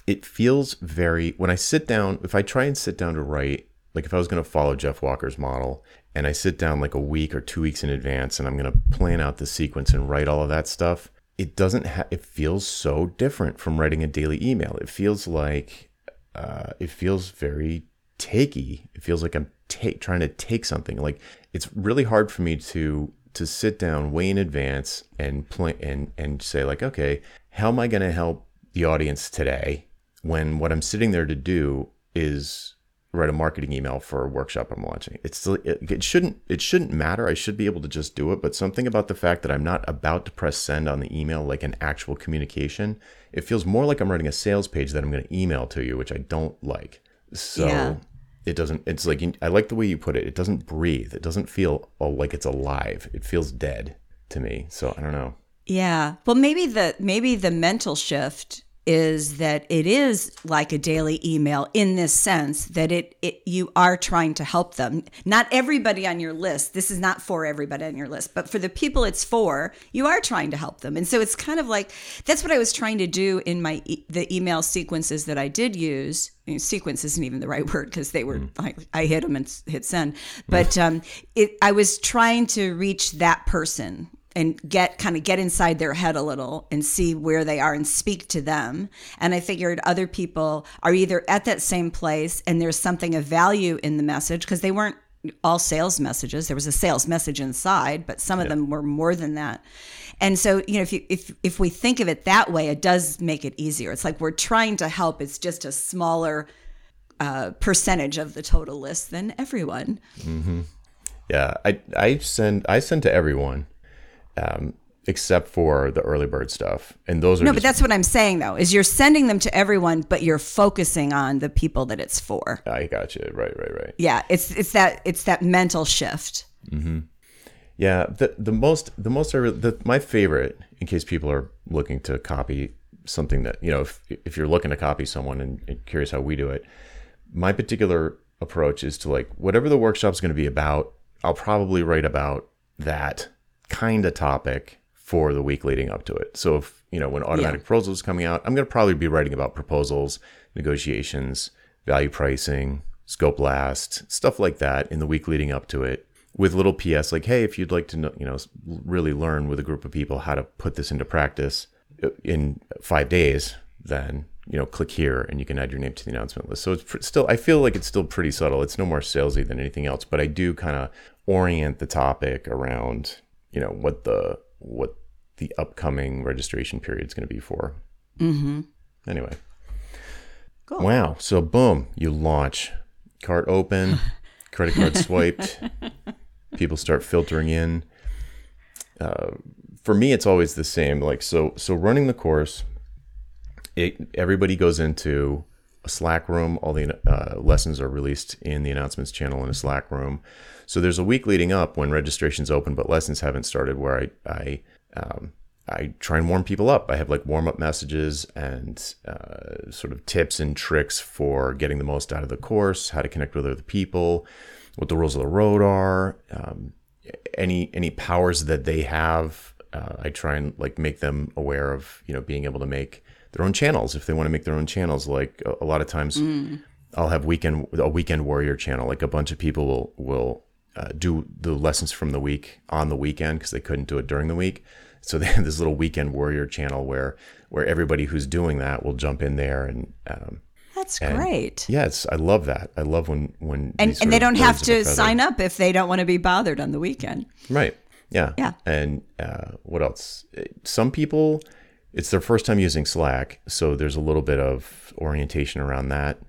it feels very when I sit down, if I try and sit down to write, like if I was going to follow Jeff Walker's model and I sit down like a week or two weeks in advance and I'm going to plan out the sequence and write all of that stuff, it doesn't have, it feels so different from writing a daily email. It feels like, uh, it feels very takey. It feels like I'm take, trying to take something. Like it's really hard for me to to sit down way in advance and plan and and say like, okay, how am I going to help the audience today? when what I'm sitting there to do is write a marketing email for a workshop I'm launching. It's it, shouldn't it shouldn't matter. I should be able to just do it, but something about the fact that I'm not about to press send on the email like an actual communication, it feels more like I'm writing a sales page that I'm going to email to you, which I don't like. So yeah. It doesn't it's like I like the way you put it. It doesn't breathe. It doesn't feel oh, like it's alive. It feels dead to me. So I don't know. Yeah. Well, maybe the maybe the mental shift is that it is like a daily email in this sense that it, it you are trying to help them. Not everybody on your list this is not for everybody on your list but for the people it's for you are trying to help them. And so it's kind of like that's what i was trying to do in my e- the email sequences that i did use. I mean, sequence isn't even the right word because they were mm. I, I, hit them and hit send. But um, it, i was trying to reach that person and get kind of get inside their head a little and see where they are and speak to them. And I figured other people are either at that same place and there's something of value in the message because they weren't all sales messages. There was a sales message inside, but some of yeah. them were more than that. And so, you know, if you if if we think of it that way, it does make it easier. It's like we're trying to help. It's just a smaller uh, percentage of the total list than everyone. Mm-hmm. Yeah, I I send I send to everyone um, except for the early bird stuff. And those are no, just, but that's what I'm saying though. Is you're sending them to everyone, but you're focusing on the people that it's for. I got you. Right, right, right. Yeah, it's it's that it's that mental shift. Mm-hmm. Yeah, the the most the most I the, my favorite, in case people are looking to copy something that you know, if if you're looking to copy someone and, and curious how we do it, my particular approach is to like whatever the workshop's going to be about, I'll probably write about that kind of topic for the week leading up to it. So if, you know, when automatic yeah. proposals is coming out, I'm going to probably be writing about proposals, negotiations, value pricing, scope last, stuff like that in the week leading up to it with little PS like, hey, if you'd like to know, you know, really learn with a group of people how to put this into practice uh, in five days, then you know, click here and you can add your name to the announcement list. So it's still, I feel like it's still pretty subtle. It's no more salesy than anything else, but I do kind of orient the topic around you know what the what the upcoming registration period is going to be for. Mm-hmm. Anyway, cool. wow! So boom, you launch, cart open, credit card swiped, people start filtering in. Uh, for me, it's always the same. Like so, so running the course, it everybody goes into Slack room. All the uh, lessons are released in the announcements channel in a Slack room. So there's a week leading up when registration's open, but lessons haven't started where I, I, um, I try and warm people up. I have like warm up messages and uh, sort of tips and tricks for getting the most out of the course, how to connect with other people, what the rules of the road are, um, any any powers that they have. Uh, I try and like make them aware of you know being able to make their own channels if they want to make their own channels. Like a, a lot of times, mm. I'll have weekend a weekend warrior channel. Like a bunch of people will will uh, do the lessons from the week on the weekend because they couldn't do it during the week. So they have this little weekend warrior channel where where everybody who's doing that will jump in there and. Um, that's and great. Yes, I love that. I love when when and, and they don't have to sign up if they don't want to be bothered on the weekend. Right. Yeah. Yeah. And uh, what else? Some people, it's their first time using Slack, so there's a little bit of orientation around that.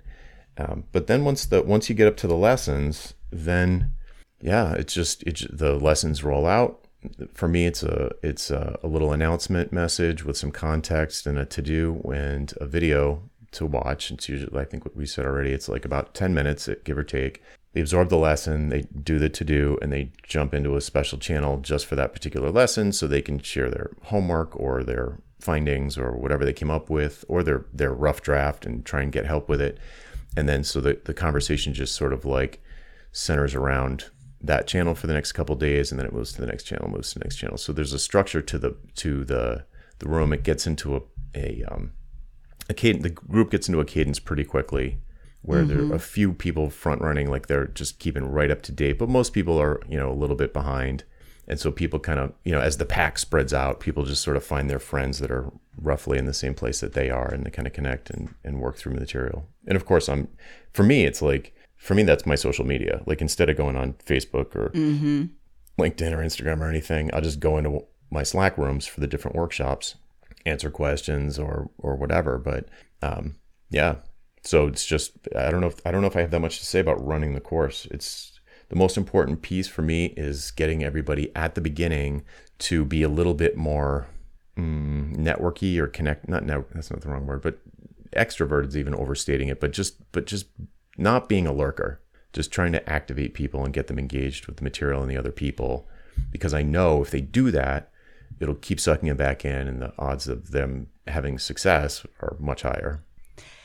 Um, but then once the once you get up to the lessons, then yeah, it's just it's the lessons roll out. For me, it's a it's a, a little announcement message with some context and a to do and a video to watch. It's usually I think what we said already. It's like about ten minutes, give or take. They absorb the lesson, they do the to do, and they jump into a special channel just for that particular lesson, so they can share their homework or their findings or whatever they came up with, or their their rough draft, and try and get help with it and then so the the conversation just sort of like centers around that channel for the next couple days, and then it moves to the next channel, moves to the next channel. So there's a structure to the to the the room. It gets into a a um, a cadence. The group gets into a cadence pretty quickly, where there are a few people front running, like they're just keeping right up to date, but most people are you know a little bit behind. And so people kind of, you know, as the pack spreads out, people just sort of find their friends that are roughly in the same place that they are and they kind of connect and, and work through material. And of course, I'm, for me, it's like, for me, that's my social media. Like instead of going on Facebook or LinkedIn or Instagram or anything, I'll just go into my Slack rooms for the different workshops, answer questions or, or whatever. But, um, yeah, so it's just, I don't know if, I don't know if I have that much to say about running the course. It's, the most important piece for me is getting everybody at the beginning to be a little bit more mm, networky or connect not net, that's not the wrong word but extroverted is even overstating it but just but just not being a lurker just trying to activate people and get them engaged with the material and the other people because i know if they do that it'll keep sucking them back in and the odds of them having success are much higher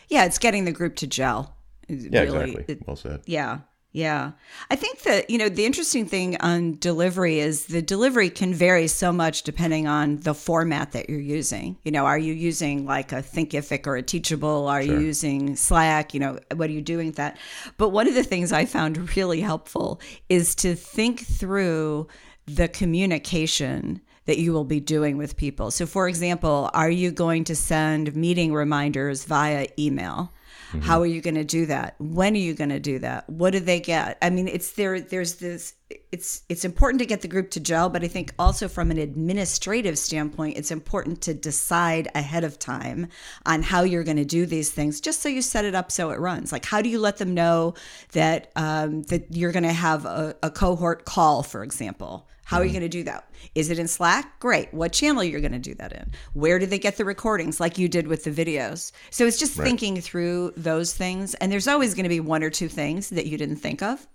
Yeah, it's getting the group to gel. yeah Really, exactly it- well said Yeah. Yeah. I think that, you know, the interesting thing on delivery is the delivery can vary so much depending on the format that you're using. You know, are you using like a Thinkific or a Teachable? Are you using Slack? You know, what are you doing with that? But one of the things I found really helpful is to think through the communication that you will be doing with people. So, for example, are you going to send meeting reminders via email? How are you going to do that? When are you going to do that? What do they get? I mean, it's there. There's this. It's it's important to get the group to gel, but I think also from an administrative standpoint, it's important to decide ahead of time on how you're going to do these things, just so you set it up so it runs. Like, how do you let them know that um, that you're going to have a, a cohort call, for example? How are you mm-hmm. going to do that? Is it in Slack? Great. What channel you're going to do that in? Where do they get the recordings like you did with the videos? So it's just thinking through those things and there's always going to be one or two things that you didn't think of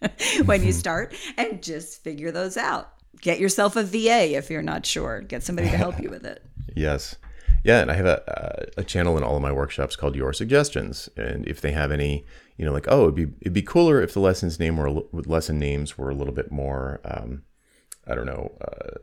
when you mm-hmm. start and just figure those out. Get yourself a VA if you're not sure. Get somebody to help you with it. Yes. Yeah, and I have a, uh, a channel in all of my workshops called Your Suggestions, and if they have any, you know, like oh, it'd be it'd be cooler if the lessons name were lesson names were a little bit more, um, I don't know, uh,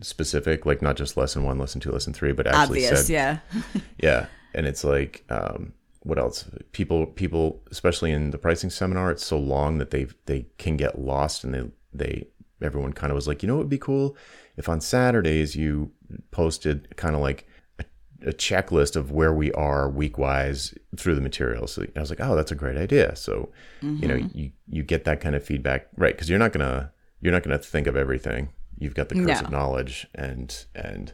specific, like not just lesson one, lesson two, lesson three, but actually Obvious, said, yeah. yeah, and it's like, um, what else? People, people, especially in the pricing seminar, it's so long that they they can get lost, and they they everyone kind of was like, you know, what would be cool if on Saturdays you posted kind of like a, a checklist of where we are week wise through the material. So I was like, oh, that's a great idea. So you know, you you get that kind of feedback, right? Because you're not gonna you're not gonna think of everything. You've got the curse No. of knowledge, and and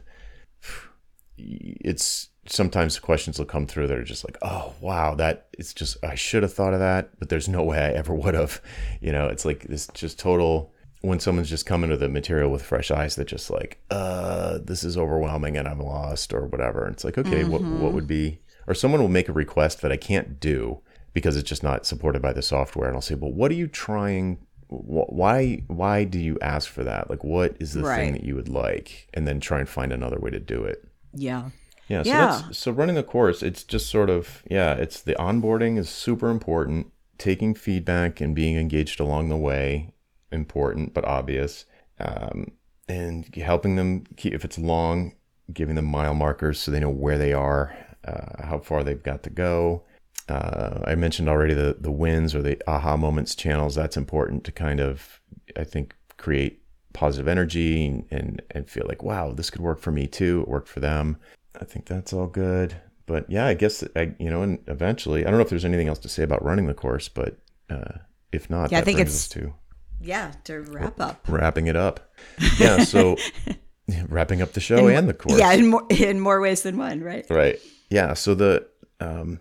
it's sometimes questions will come through that are just like, oh wow, that it's just I should have thought of that, but there's no way I ever would have. You know, it's like this just total when someone's just coming to the material with fresh eyes that just like, uh, this is overwhelming and I'm lost or whatever. And it's like, okay, what what would be or someone will make a request that I can't do because it's just not supported by the software and I'll say, "Well, what are you trying why why do you ask for that? Like what is the Right. thing that you would like?" And then try and find another way to do it. Yeah. Yeah, so Yeah. that's so running the course, it's just sort of yeah, it's the onboarding is super important. Taking feedback and being engaged along the way, important but obvious. Um, and helping them keep if it's long, giving them mile markers so they know where they are, uh, how far they've got to go. Uh, I mentioned already the the wins or the aha moments channels. That's important to kind of I think create positive energy and, and and feel like wow this could work for me too. It worked for them. I think that's all good. But yeah, I guess I you know and eventually I don't know if there's anything else to say about running the course, but uh, if not, Yeah, I think it's- to Yeah. To wrap up. wrapping it up. Yeah, so wrapping up the show and the course. Yeah. In more, in more ways than one, right? Right. Yeah. So the um,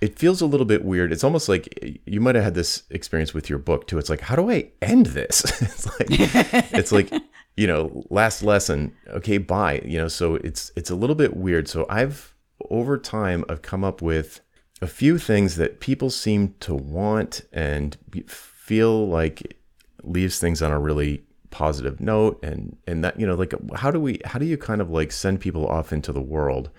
it feels a little bit weird. It's almost like eh, you might have had this experience with your book too. It's like, how do I end this? it's like it's like you know, last lesson. Okay, bye. You know, so it's it's a little bit weird. So I've over time I've come up with a few things that people seem to want and feel like leaves things on a really positive note and and that you know like how do we how do you kind of like send people off into the world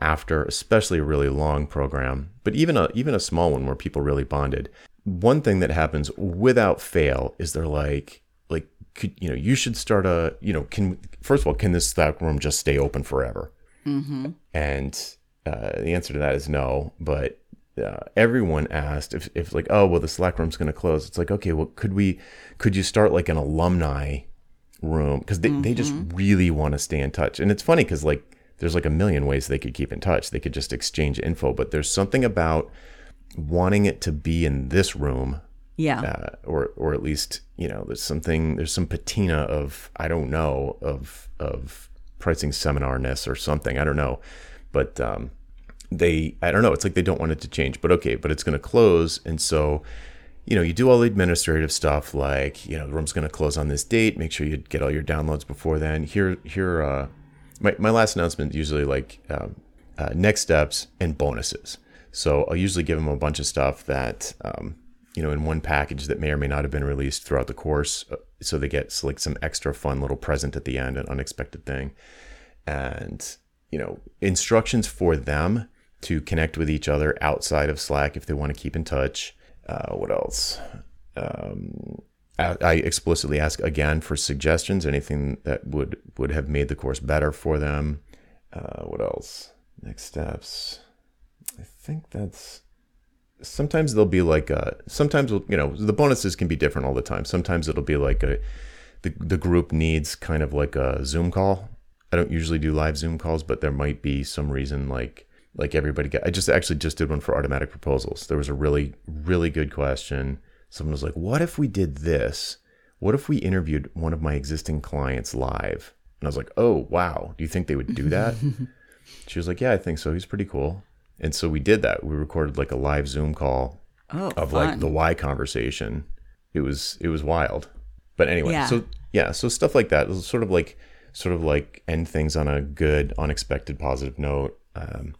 after, especially a really long program, but even a even a small one where people really bonded. One thing that happens without fail is they're like, like, could, you know, you should start a, you know, can first of all, can this Slack room just stay open forever? Mm-hmm. And uh, the answer to that is no. But uh, everyone asked if, if like, oh, well, the Slack room's going to close. It's like, okay, well, could we, could you start like an alumni room? Because they, mm-hmm. they just really want to stay in touch. And it's funny because like there's like a million ways they could keep in touch. They could just exchange info, but there's something about wanting it to be in this room. Yeah. Uh, or, or at least, you know, there's something, there's some patina of, I don't know, of, of pricing seminarness or something. I don't know. But, um, they I don't know, it's like they don't want it to change. But okay, but it's going to close and so you know, you do all the administrative stuff like, you know, the room's going to close on this date, make sure you get all your downloads before then. Here here uh my my last announcement usually like um, uh, next steps and bonuses. So I'll usually give them a bunch of stuff that um, you know in one package that may or may not have been released throughout the course, uh, so they get like some extra fun little present at the end, an unexpected thing, and you know instructions for them to connect with each other outside of Slack if they want to keep in touch. Uh, what else? Um, I explicitly ask again for suggestions, anything that would would have made the course better for them. Uh, what else? Next steps. I think that's. Sometimes they'll be like a. Sometimes you know the bonuses can be different all the time. Sometimes it'll be like a. The the group needs kind of like a Zoom call. I don't usually do live Zoom calls, but there might be some reason like like everybody got i just actually just did one for automatic proposals there was a really really good question someone was like what if we did this? What if we interviewed one of my existing clients live? And i was like oh wow. Do you think they would do that? She was like yeah i think so. He's pretty cool. And so we did that. We recorded like a live zoom call oh, of fun. like the why conversation. It was it was wild. But anyway Yeah. so yeah so stuff like that. It was sort of like sort of like end things on a good unexpected positive note. Um,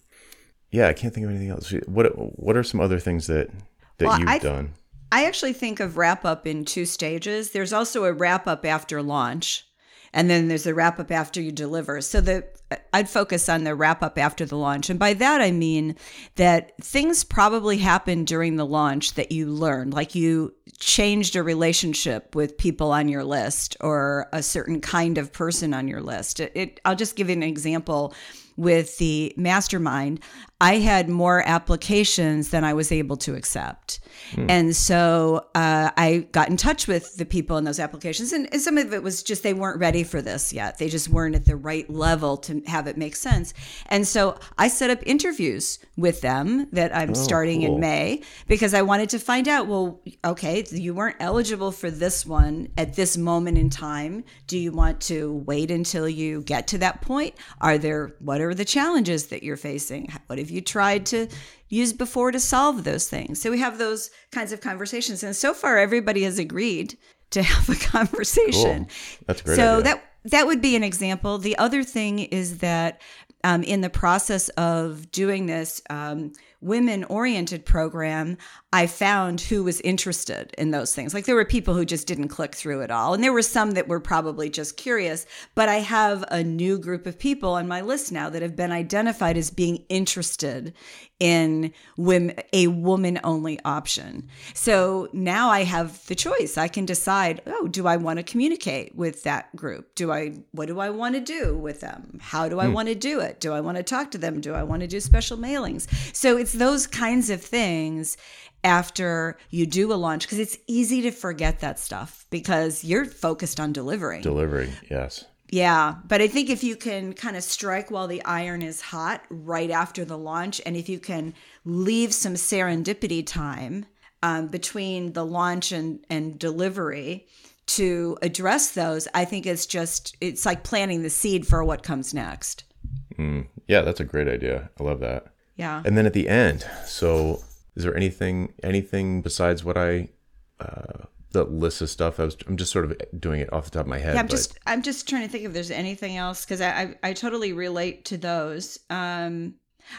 yeah, I can't think of anything else. What What are some other things that that Well, you've I- done? I actually think of wrap up in two stages. There's also a wrap up after launch, and then there's a wrap up after you deliver. So the I'd focus on the wrap up after the launch, and by that I mean that things probably happened during the launch that you learned, like you changed a relationship with people on your list or a certain kind of person on your list. It, it I'll just give you an example with the mastermind, I had more applications than I was able to accept. And so uh, I got in touch with the people in those applications. And, and some of it was just they weren't ready for this yet. They just weren't at the right level to have it make sense. And so I set up interviews with them that I'm starting cool. in May because I wanted to find out well, okay, you weren't eligible for this one at this moment in time. Do you want to wait until you get to that point? Are there, what are the challenges that you're facing? What have you tried to use before to solve those things? So we have those kinds of conversations. And so far, everybody has agreed to have a conversation. Cool. That's great So idea. that that would be an example. The other thing is that um, in the process of doing this um, women oriented program, I found who was interested in those things. Like there were people who just didn't click through at all, and there were some that were probably just curious. But I have a new group of people on my list now that have been identified as being interested in women, a woman only option. So now I have the choice. I can decide, oh, do I want to communicate with that group? Do I what do I want to do with them? How do I hmm. want to do it? Do I want to talk to them? Do I want to do special mailings? So it's those kinds of things after you do a launch because it's easy to forget that stuff because you're focused on delivering. Delivery, yes. Yeah, but I think if you can kind of strike while the iron is hot right after the launch, and if you can leave some serendipity time um, between the launch and, and delivery to address those, I think it's just, it's like planting the seed for what comes next. Yeah, that's a great idea. I love that. Yeah. And then at the end, so is there anything anything besides what I uh the list of stuff I was I'm just sort of doing it off the top of my head. Yeah, I'm but just I'm just trying to think if there's anything else because I, I I totally relate to those. Um,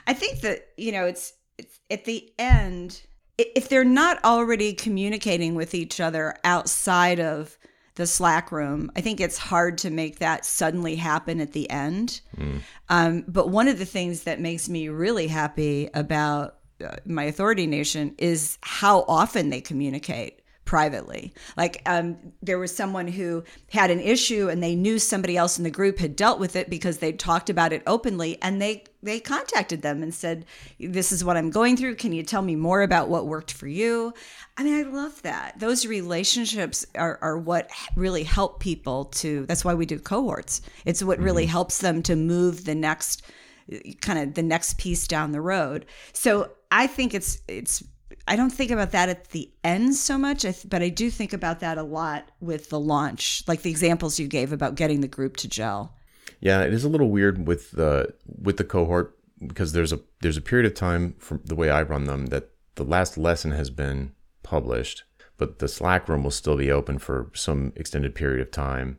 I think that you know it's it's at the end if they're not already communicating with each other outside of the Slack room. I think it's hard to make that suddenly happen at the end. Um, but one of the things that makes me really happy about uh, my authority nation is how often they communicate privately. Like um, there was someone who had an issue and they knew somebody else in the group had dealt with it because they talked about it openly and they they contacted them and said this is what I'm going through. Can you tell me more about what worked for you? I mean I love that. Those relationships are, are what really help people to that's why we do cohorts. It's what really helps them to move the next kind of the next piece down the road. So I think it's it's I don't think about that at the end so much, but I do think about that a lot with the launch, like the examples you gave about getting the group to gel. Yeah, it is a little weird with the with the cohort because there's a there's a period of time from the way I run them that the last lesson has been published, but the Slack room will still be open for some extended period of time,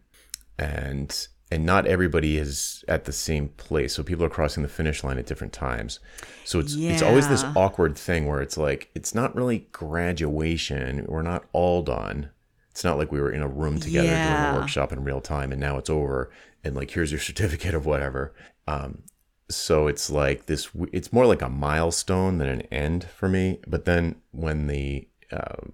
and and not everybody is at the same place. So people are crossing the finish line at different times. So it's yeah. it's always this awkward thing where it's like it's not really graduation. We're not all done. It's not like we were in a room together yeah. doing a workshop in real time and now it's over and like here's your certificate of whatever. Um, so it's like this. It's more like a milestone than an end for me. But then when the uh,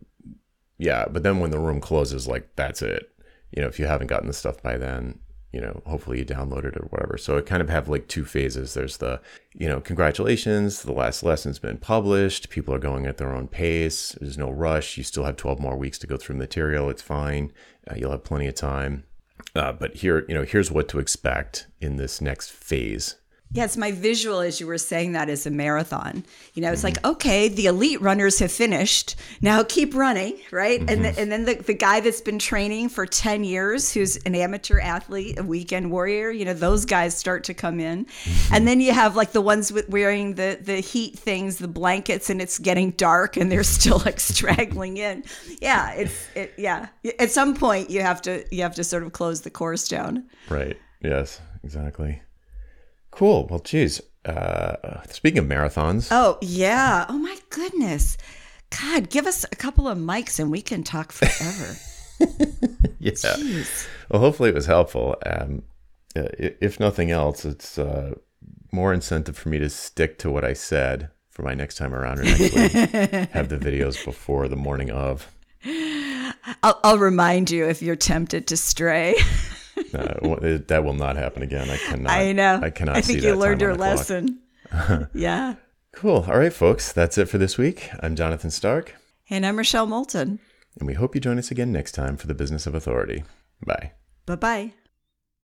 yeah, but then when the room closes, like that's it. You know, if you haven't gotten the stuff by then, you know, hopefully you download it or whatever. So it kind of have like two phases. There's the, you know, congratulations, the last lesson's been published. People are going at their own pace. There's no rush. You still have 12 more weeks to go through material. It's fine. Uh, you'll have plenty of time. Uh, but here, you know, here's what to expect in this next phase Yes, my visual as you were saying that is a marathon. You know, it's mm-hmm. like, okay, the elite runners have finished. Now keep running, right? Mm-hmm. And, the, and then the, the guy that's been training for 10 years, who's an amateur athlete, a weekend warrior, you know, those guys start to come in. Mm-hmm. And then you have like the ones with wearing the, the heat things, the blankets, and it's getting dark and they're still like straggling in. Yeah, it's, it, yeah. At some point you have to, you have to sort of close the course down. Right. Yes, exactly. Cool. Well, geez. Uh, speaking of marathons. Oh, yeah. Oh, my goodness. God, give us a couple of mics and we can talk forever. yeah. Jeez. Well, hopefully it was helpful. Um, if nothing else, it's uh, more incentive for me to stick to what I said for my next time around or next week. Have the videos before the morning of. I'll, I'll remind you if you're tempted to stray. that will not happen again. I cannot. I know. I cannot. I think you learned your lesson. yeah. Cool. All right, folks. That's it for this week. I'm Jonathan Stark. And I'm Rochelle Moulton. And we hope you join us again next time for the Business of Authority. Bye. Bye bye.